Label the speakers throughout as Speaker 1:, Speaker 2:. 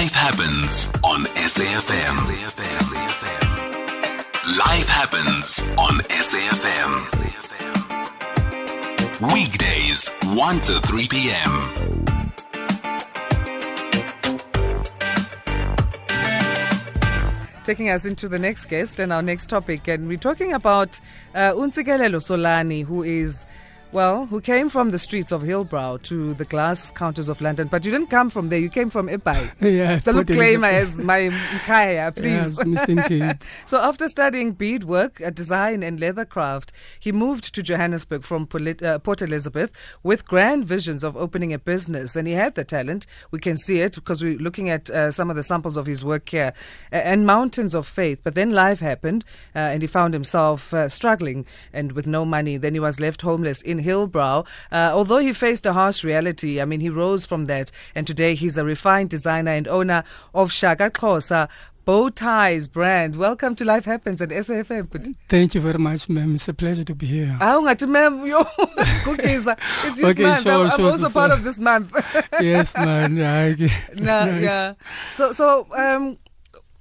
Speaker 1: Life happens on SAFM. Life happens on SAFM. Weekdays, 1 to 3 p.m.
Speaker 2: taking us into the next guest and our next topic. And we're talking about uh, Untsikelelo Solani, who is well, who came from the streets of Hillbrow to the glass counters of London, but you didn't come from there. You came from Epai.
Speaker 3: yeah,
Speaker 2: Don't claim as my Mkaya, please.
Speaker 3: Yes,
Speaker 2: so after studying beadwork, uh, design and leather craft, he moved to Johannesburg from Polit- uh, Port Elizabeth with grand visions of opening a business. And he had the talent. We can see it because we're looking at uh, some of the samples of his work here and mountains of faith. But then life happened uh, and he found himself uh, struggling and with no money. Then he was left homeless in Hillbrow. Uh, although he faced a harsh reality, I mean, he rose from that. And today he's a refined designer and owner of Shaka Xhosa Bow Ties brand. Welcome to Life Happens at SAFM.
Speaker 3: Thank you very much, ma'am. It's a pleasure to be here.
Speaker 2: Ungathi ma'am, yo, Kukisa. It's youth
Speaker 3: Okay,
Speaker 2: month.
Speaker 3: sure,
Speaker 2: I'm, I'm also
Speaker 3: so-
Speaker 2: part of this month.
Speaker 3: yes, man. Yeah, okay.
Speaker 2: Nah,
Speaker 3: nice.
Speaker 2: yeah. So, so um,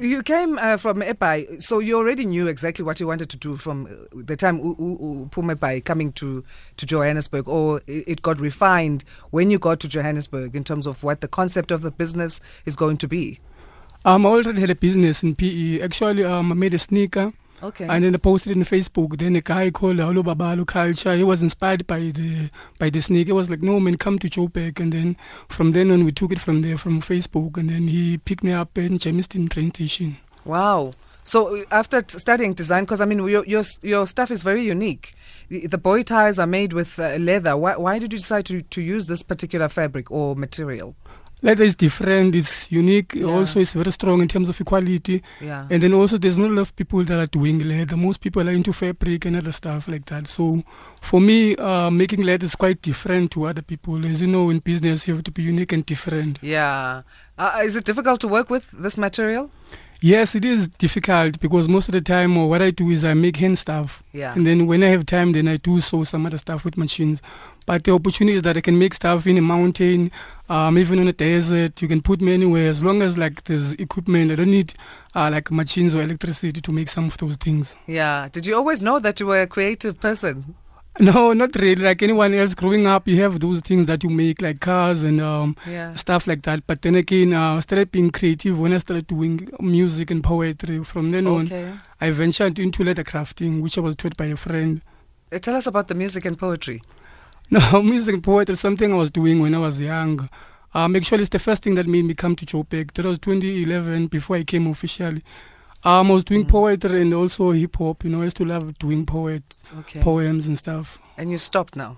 Speaker 2: you came uh, from Epai, so you already knew exactly what you wanted to do from uh, the time U- U- U- Pumepai coming to, to Johannesburg, or it it got refined when you got to Johannesburg in terms of what the concept of the business is going to be.
Speaker 3: Um, I already had a business in PE. Actually, um, I made a sneaker
Speaker 2: Okay.
Speaker 3: and then I posted it on Facebook. Then a guy called Halo Babalo Culture. He was inspired by the by the snake. He was like, "No man, come to Joburg." And then from then on, we took it from there from Facebook. And then he picked me up in Jamestown train station.
Speaker 2: Wow. So uh, after t- studying design, because I mean your, your your stuff is very unique. The, boy ties are made with uh, leather. Why, why did you decide to, to use this particular fabric or material?
Speaker 3: Leather is different. It's unique.
Speaker 2: Yeah.
Speaker 3: Also, it's very strong in terms of equality.
Speaker 2: Yeah.
Speaker 3: And then also, there's not a lot of people that are doing leather. Most people are into fabric and other stuff like that. So, for me, uh, making leather is quite different to other people. As you know, in business, you have to be unique and different.
Speaker 2: yeah. Uh, is it difficult to work with this material?
Speaker 3: Yes, it is difficult because most of the time, uh, what I do is I make hand stuff.
Speaker 2: Yeah.
Speaker 3: And then when I have time, then I do sew some other stuff with machines. But the opportunity is that I can make stuff in a mountain, um, even in a desert. You can put me anywhere as long as like there's equipment. I don't need uh, like machines or electricity to make some of those things.
Speaker 2: Yeah. Did you always know that you were a creative person?
Speaker 3: No, not really. Like anyone else growing up, you have those things that you make, like cars and um,
Speaker 2: Yeah.
Speaker 3: stuff like that. But then again, uh, I started being creative when I started doing music and poetry. From then on, I ventured into leather crafting, which I was taught by a friend.
Speaker 2: Uh, Tell us about the music and poetry.
Speaker 3: No, music and poetry is something I was doing when I was young. Um, actually, it's the first thing that made me come to Joburg. That was 2011 before I came officially. Um, I was doing
Speaker 2: Mm.
Speaker 3: poetry and also hip hop. You know, I used to love doing poets,
Speaker 2: Okay.
Speaker 3: poems and stuff.
Speaker 2: and you've stopped now.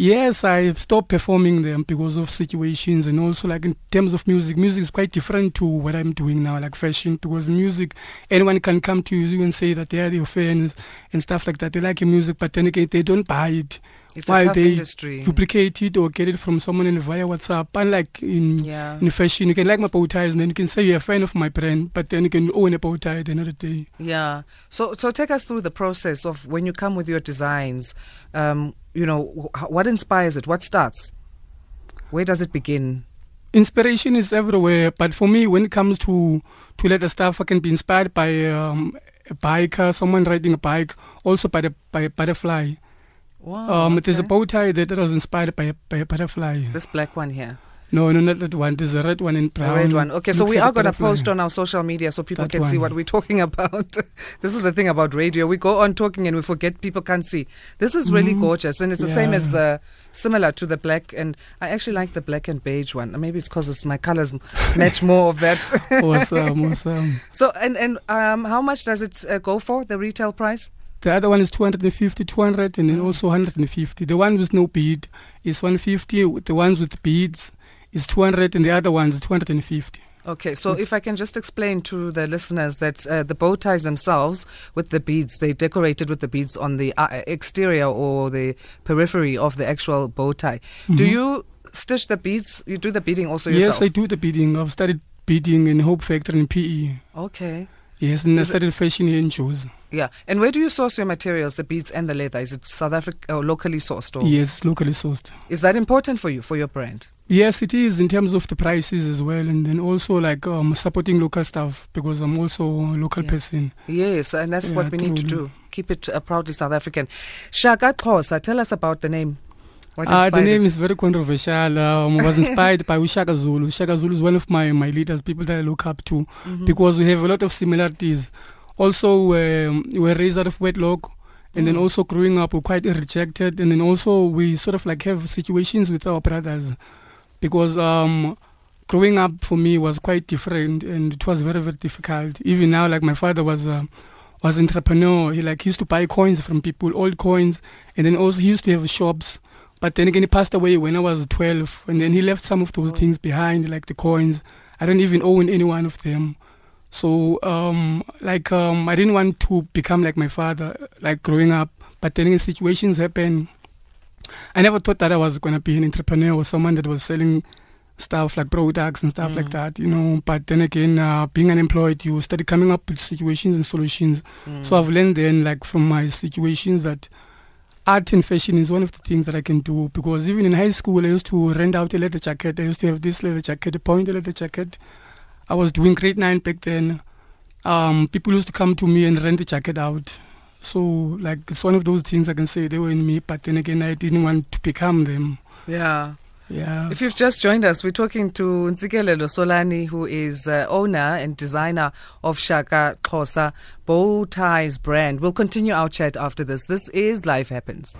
Speaker 3: Yes, I stopped performing them because of situations and also like in terms of music, music is quite different to what I'm doing now, like fashion. Because music, anyone can come to you and say that they are your fans and stuff like that. They like your music, but then again, they don't buy it,
Speaker 2: It's tough
Speaker 3: they
Speaker 2: industry.
Speaker 3: duplicate it, or get it from someone in via WhatsApp. Unlike in
Speaker 2: Yeah.
Speaker 3: in fashion, you can like my bow ties and then you can say you're a fan of my brand, but then you can own a bow tie the another day.
Speaker 2: Yeah. So so take us through the process of when you come with your designs. Um, you know, what inspires it? What starts? Where does it begin?
Speaker 3: inspiration is everywhere but for me when it comes to to leather stuff i can be inspired by um, a biker someone riding a bike also by the by a butterfly
Speaker 2: Wow.
Speaker 3: um there's a
Speaker 2: okay.
Speaker 3: bow tie that, was inspired by a, by a butterfly
Speaker 2: This black one here.
Speaker 3: no no not that one there's a red one in
Speaker 2: The
Speaker 3: brown
Speaker 2: red one. Okay, so we are going to post on our social media so people
Speaker 3: That
Speaker 2: can see what we're talking about. this is the thing about radio. We go on talking and we forget people can't see. This is really
Speaker 3: Mhm.
Speaker 2: gorgeous and it's the same as
Speaker 3: Yeah.
Speaker 2: uh, similar to the black and I actually like the black and beige one. Maybe it's because it's my colors match more of that.
Speaker 3: awesome awesome
Speaker 2: so and and um how much does it uh, go for the retail price?
Speaker 3: The other one is 250 200 and then
Speaker 2: Mm.
Speaker 3: also 150 the one with no bead is 150 the ones with beads is 200 and the other ones is 250
Speaker 2: Okay, so if I can just explain to the listeners that uh, the bow ties themselves with the beads, they decorated with the beads on the uh, exterior or the periphery of the actual bow tie. Do
Speaker 3: Mhm.
Speaker 2: you stitch the beads? You do the beading also
Speaker 3: Yes,
Speaker 2: yourself?
Speaker 3: Yes, I do the beading. I've started beading in Hope Factory in PE.
Speaker 2: Okay.
Speaker 3: Yes, and I
Speaker 2: Is it-
Speaker 3: started fashion here in shoes.
Speaker 2: Yeah. And where do you source your materials, the beads and the leather? Is it South Africa or locally sourced? Or
Speaker 3: Yes, locally sourced.
Speaker 2: Is that important for you, for your brand?
Speaker 3: Yes, it is in terms of the prices as well, and then also like um, supporting local stuff because I'm also a local
Speaker 2: Yeah.
Speaker 3: person.
Speaker 2: Yes, and that's what
Speaker 3: Yeah,
Speaker 2: we need to do. Keep it uh, proudly South African. Shaka Xhosa, tell us about the name. What
Speaker 3: Uh, the name
Speaker 2: it?
Speaker 3: is very controversial. Um, I was inspired by Ushaka Zulu. Shaka Zulu is one of my, my leaders, people that I look up to,
Speaker 2: Mhm.
Speaker 3: because we have a lot of similarities. Also, um, we were raised out of wedlock, and then
Speaker 2: Mm.
Speaker 3: also growing up, we're quite rejected, and then also we sort of like have situations with our brothers, because um, growing up for me was quite different, and it was very very difficult. Even now, like my father was. Uh, was entrepreneur. He like he used to buy coins from people, old coins, and then also he used to have shops. But then again, he passed away when I was 12, and then he left some of those
Speaker 2: Oh.
Speaker 3: things behind, like the coins. I don't even own any one of them. So, um, like, um, I didn't want to become like my father, like growing up. But then situations happen. I never thought that I was going to be an entrepreneur or someone that was selling stuff like products and stuff like
Speaker 2: Mm.
Speaker 3: that, you know. But then again, uh, being unemployed, you started coming up with situations and solutions.
Speaker 2: Mm.
Speaker 3: So I've learned then, like from my situations, that art and fashion is one of the things that I can do. Because even in high school, I used to rent out a leather jacket. I used to have this leather jacket, a point leather jacket. I was doing grade nine back then. Um, people used to come to me and rent the jacket out. So like it's one of those things I can say they were in me, but then again, I didn't want to become them.
Speaker 2: yeah.
Speaker 3: Yeah.
Speaker 2: If you've just joined us, we're talking to Ntsikelelo Solani, who is uh, owner and designer of Shaka Xhosa Bow Ties brand. We'll continue our chat after this. This is Life Happens.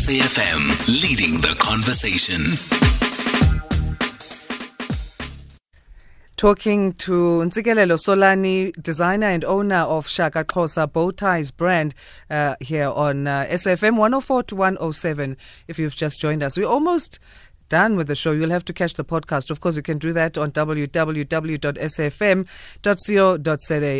Speaker 1: SAFM leading the conversation.
Speaker 2: Talking to Ntsikelelo Solani, designer and owner of Shaka Xhosa Bow Ties brand uh, here on uh, SAFM 104 to 107. If you've just joined us, we're almost done with the show. You'll have to catch the podcast. Of course, you can do that on www.sfm.co.za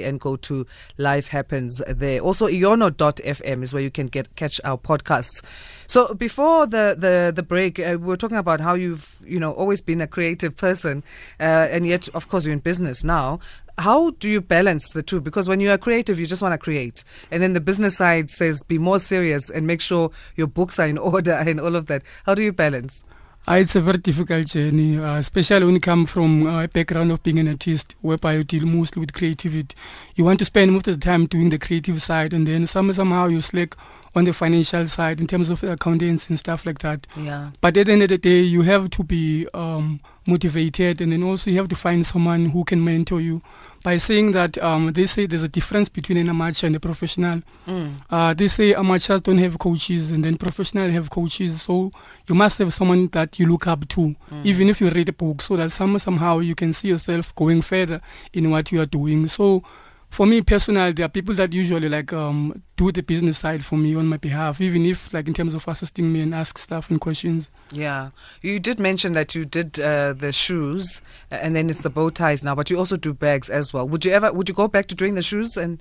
Speaker 2: and go to Life Happens there. Also, iono.fm is where you can get catch our podcasts. So before the the the break, uh, we were talking about how you've you know always been a creative person, uh, and yet of course you're in business now. How do you balance the two? Because when you are creative, you just want to create, and then the business side says be more serious and make sure your books are in order and all of that. How do you balance?
Speaker 3: Uh, it's a very difficult journey, uh, especially when you come from uh, a background of being an artist, whereby you deal mostly with creativity. You want to spend most of the time doing the creative side, and then some, somehow you slack on the financial side in terms of accountants and stuff like that.
Speaker 2: Yeah.
Speaker 3: But at the end of the day, you have to be um, motivated, and then also you have to find someone who can mentor you. By saying that, um, they say there's a difference between an amateur and a professional.
Speaker 2: Mm.
Speaker 3: Uh, they say amateurs don't have coaches and then professionals have coaches. So you must have someone that you look up to,
Speaker 2: Mm.
Speaker 3: even if you read a book, so that some, somehow you can see yourself going further in what you are doing. So for me personally, there are people that usually like um, do the business side for me on my behalf, even if like in terms of assisting me and ask stuff and questions.
Speaker 2: Yeah, you did mention that you did uh, the shoes, and then it's the bow ties now. But you also do bags as well. Would you ever? Would you go back to doing the shoes? And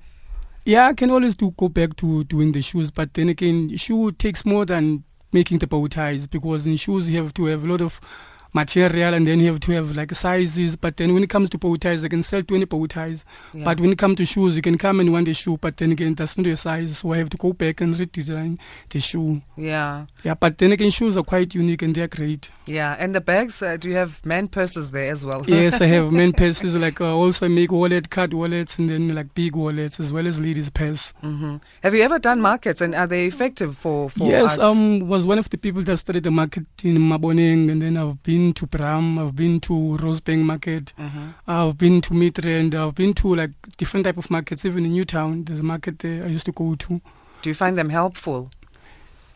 Speaker 3: Yeah, I can always do go back to doing the shoes, but then again, shoe takes more than making the bow ties because in shoes you have to have a lot of material and then you have to have like sizes. But then when it comes to bow ties, I can sell 20 bow ties.
Speaker 2: yeah.
Speaker 3: But when it comes to shoes, you can come and want a shoe, but then again, that's not your size, so I have to go back and redesign the shoe.
Speaker 2: yeah,
Speaker 3: Yeah, but then again, shoes are quite unique and they're great.
Speaker 2: yeah, and the bags. Uh, do you have man purses there as well?
Speaker 3: yes, I have men purses, like uh, also I make wallet, card wallets, and then like big wallets as well as ladies' purse.
Speaker 2: hmm Have you ever done markets, and are they effective for for?
Speaker 3: yes,
Speaker 2: arts?
Speaker 3: um, was one of the people that started the market in Maboneng, and then I've been to Braam, I've been to Rosebank Market,
Speaker 2: Mhm.
Speaker 3: I've been to Mitre, and I've been to like different type of markets. Even in Newtown, there's a market there I used to go to.
Speaker 2: Do you find them helpful?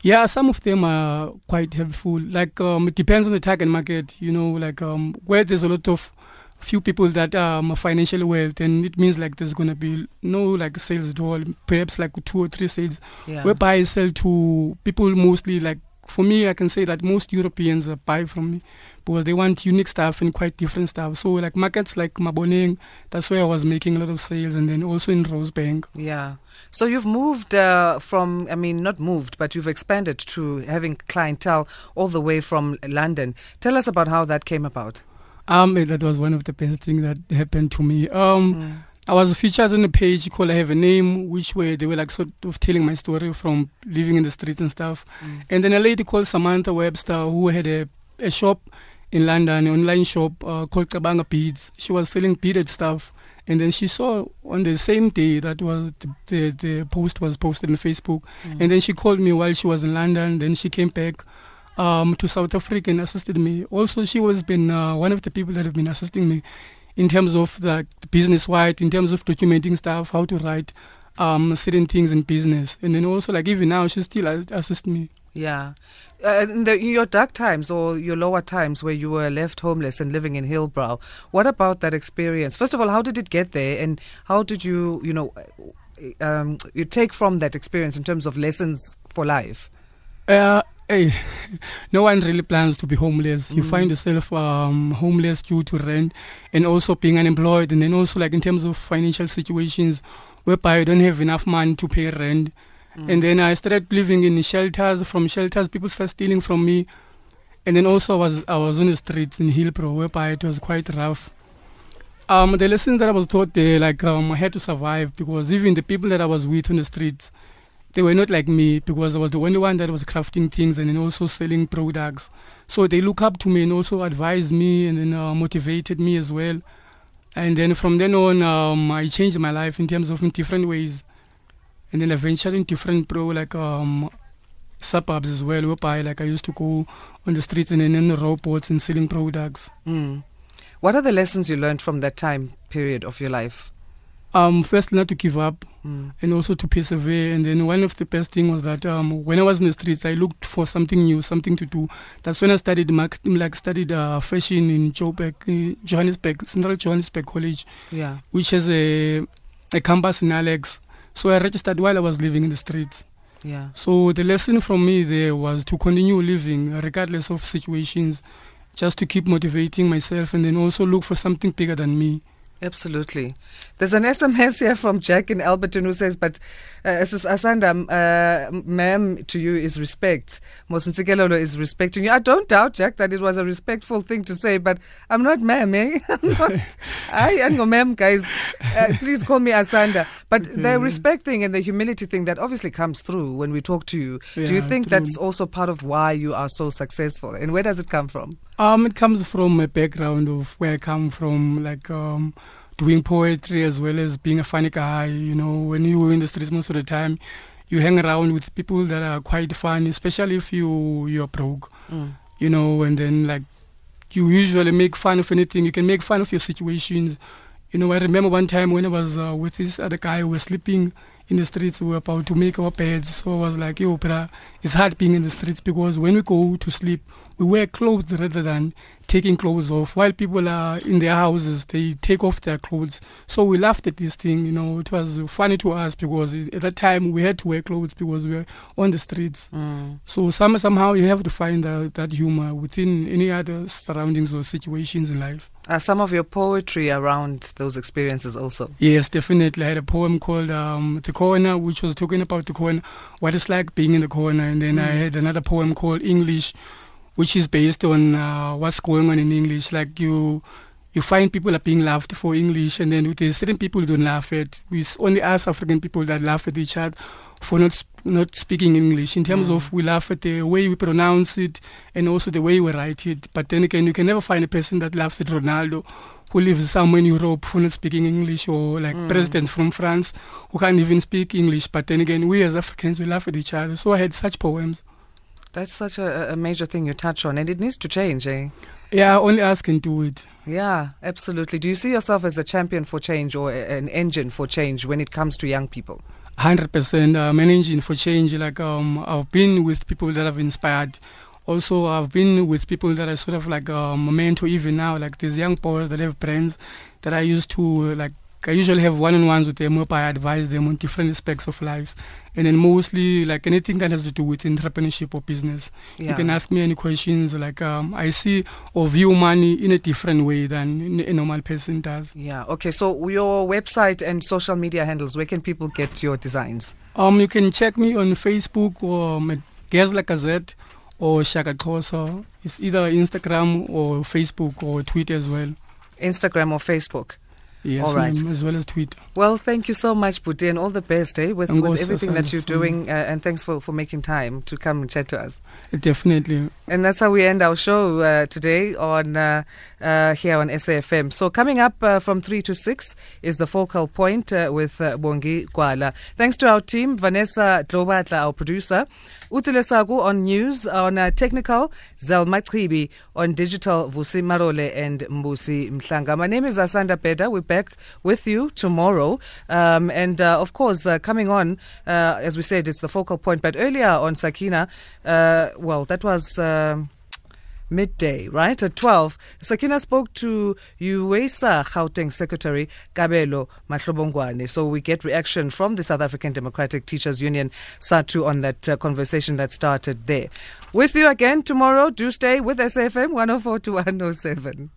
Speaker 3: Yeah, some of them are quite helpful. Like um, it depends on the target market. You know, like um, where there's a lot of few people that are financially well, then it means like there's gonna be no like sales at all. Perhaps like two or three sales.
Speaker 2: Yeah.
Speaker 3: Whereby I sell to people mostly like for me, I can say that most Europeans uh, buy from me because they want unique stuff and quite different stuff. So like markets like Maboneng, that's where I was making a lot of sales, and then also in Rosebank.
Speaker 2: Yeah. So you've moved uh, from, I mean, not moved, but you've expanded to having clientele all the way from London. Tell us about how that came about.
Speaker 3: Um, that was one of the best things that happened to me. Um,
Speaker 2: Mm.
Speaker 3: I was featured on a page called I Have a Name, which where they were like sort of telling my story from living in the streets and stuff.
Speaker 2: Mm.
Speaker 3: And then a lady called Samantha Webster, who had a, a shop in London, an online shop uh, called Kabanga Beads. She was selling beaded stuff. And then she saw on the same day that was the, the, the post was posted on Facebook.
Speaker 2: Mm.
Speaker 3: And then she called me while she was in London. Then she came back um, to South Africa and assisted me. Also, she was been uh, one of the people that have been assisting me in terms of the, business wide, in terms of documenting stuff, how to write um, certain things in business. And then also, like even now, she still assists me.
Speaker 2: Yeah. Uh, in, the, in your dark times or your lower times where you were left homeless and living in Hillbrow, what about that experience? First of all, how did it get there and how did you, you know, um, you take from that experience in terms of lessons for life?
Speaker 3: Uh, hey, no one really plans to be homeless. You
Speaker 2: Mm.
Speaker 3: find yourself um, homeless due to rent and also being unemployed. And then also, like in terms of financial situations whereby you don't have enough money to pay rent.
Speaker 2: Mm.
Speaker 3: And then I started living in shelters. From shelters, people started stealing from me. And then also, I was I was on the streets in Hillbrow, whereby it was quite rough. Um, the lessons that I was taught there, like um, I had to survive because even the people that I was with on the streets, they were not like me because I was the only one that was crafting things and then also selling products. So they look up to me and also advised me and then uh, motivated me as well. And then from then on, um, I changed my life in terms of in different ways. And then I ventured in different pro like um, suburbs as well, whereby like I used to go on the streets and then in the robots and selling products.
Speaker 2: Mm. What are the lessons you learned from that time period of your life?
Speaker 3: Um, firstly, not to give up
Speaker 2: Mm.
Speaker 3: and also to persevere. And then one of the best thing was that um, when I was in the streets, I looked for something new, something to do. That's when I studied marketing, like studied uh, fashion in Joburg, uh, Johannesburg, Central Johannesburg College,
Speaker 2: Yeah.
Speaker 3: which has a a campus in Alex. So I registered while I was living in the streets.
Speaker 2: Yeah.
Speaker 3: So the lesson from me there was to continue living regardless of situations, just to keep motivating myself and then also look for something bigger than me.
Speaker 2: Absolutely. There's an SMS here from Jack in Alberton who says, but uh, Asanda, uh, ma'am, to you is respect. Mosinsikelolo is respecting you. I don't doubt, Jack, that it was a respectful thing to say, but I'm not ma'am, eh? I'm not. I am no ma'am, guys. Uh, please call me Asanda. But the
Speaker 3: Okay.
Speaker 2: respect thing and the humility thing that obviously comes through when we talk to you. Do you think
Speaker 3: true.
Speaker 2: that's also part of why you are so successful? And where does it come from?
Speaker 3: Um, it comes from a background of where I come from, like um, doing poetry as well as being a funny guy. You know, when you in the streets most of the time, you hang around with people that are quite funny, especially if you you're broke.
Speaker 2: Mm.
Speaker 3: You know, and then like you usually make fun of anything. You can make fun of your situations. You know, I remember one time when I was uh, with this other guy, we were sleeping in the streets. We were about to make our beds. So I was like, yo, bruh, it's hard being in the streets because when we go to sleep, we wear clothes rather than taking clothes off. While people are in their houses, they take off their clothes. So we laughed at this thing. You know, it was funny to us because at that time we had to wear clothes because we were on the streets.
Speaker 2: Mm.
Speaker 3: So some, somehow you have to find uh, that humor within any other surroundings or situations in life.
Speaker 2: Some of your poetry around those experiences also?
Speaker 3: Yes, definitely. I had a poem called um, The Corner, which was talking about the corner, what it's like being in the corner. And then I
Speaker 2: Mm.
Speaker 3: had another poem called English, which is based on uh, what's going on in English. Like you, you find people are being laughed for English, and then there's certain people who don't laugh at. It's only us African people that laugh at each other for not sp- not speaking English. In terms
Speaker 2: Mm.
Speaker 3: of we laugh at the way we pronounce it and also the way we write it. But then again, you can never find a person that laughs at Ronaldo who lives somewhere in Europe for not speaking English or like
Speaker 2: Mm.
Speaker 3: presidents from France who can't even speak English. But then again, we as Africans, we laugh at each other. So I had such poems.
Speaker 2: That's such a, a major thing you touch on, and it needs to change, eh?
Speaker 3: Yeah, only us can do it.
Speaker 2: Yeah, absolutely. Do you see yourself as a champion for change or a- an engine for change when it comes to young people?
Speaker 3: hundred percent an engine for change. Like um, I've been with people that have inspired. Also, I've been with people that are sort of like um, a mentor even now. Like these young boys that have brands that I used to like. I usually have one-on-ones with them where I advise them on different aspects of life, and then mostly like anything that has to do with entrepreneurship or business.
Speaker 2: Yeah.
Speaker 3: You can ask me any questions. Like um, I see or view money in a different way than a normal person does.
Speaker 2: Yeah. Okay. So your website and social media handles. Where can people get your designs?
Speaker 3: Um, you can check me on Facebook or um, at Gazla Gazette or Shaka Xhosa. It's either Instagram or Facebook or Twitter as well.
Speaker 2: Instagram or Facebook.
Speaker 3: Yes,
Speaker 2: All right.
Speaker 3: as well as Twitter.
Speaker 2: Well, thank you so much, Buti, and all the best eh, with, with everything that you're doing. Uh, and thanks for, for making time to come and chat to us.
Speaker 3: Definitely.
Speaker 2: And that's how we end our show uh, today on uh, uh, here on SAFM. So coming up uh, from 3 to 6 is the focal point uh, with uh, Bongi Kwala. Thanks to our team, Vanessa Dlobatla, our producer, Utile Sagu on news, on uh, technical, Chibi, on digital, Vusi Marole and Mbusi Mhlanga. My name is Asanda Peda. We're back with you tomorrow. Um, and uh, of course, uh, coming on, uh, as we said, it's the focal point. But earlier on Sakina, uh, well, that was. um midday, right? At 12, Sakina spoke to UESA Gauteng Secretary Kabelo Mahlobongwane. So we get reaction from the South African Democratic Teachers Union, SADTU, on that uh, conversation that started there. With you again tomorrow. Do stay with SAFM 104 to 107.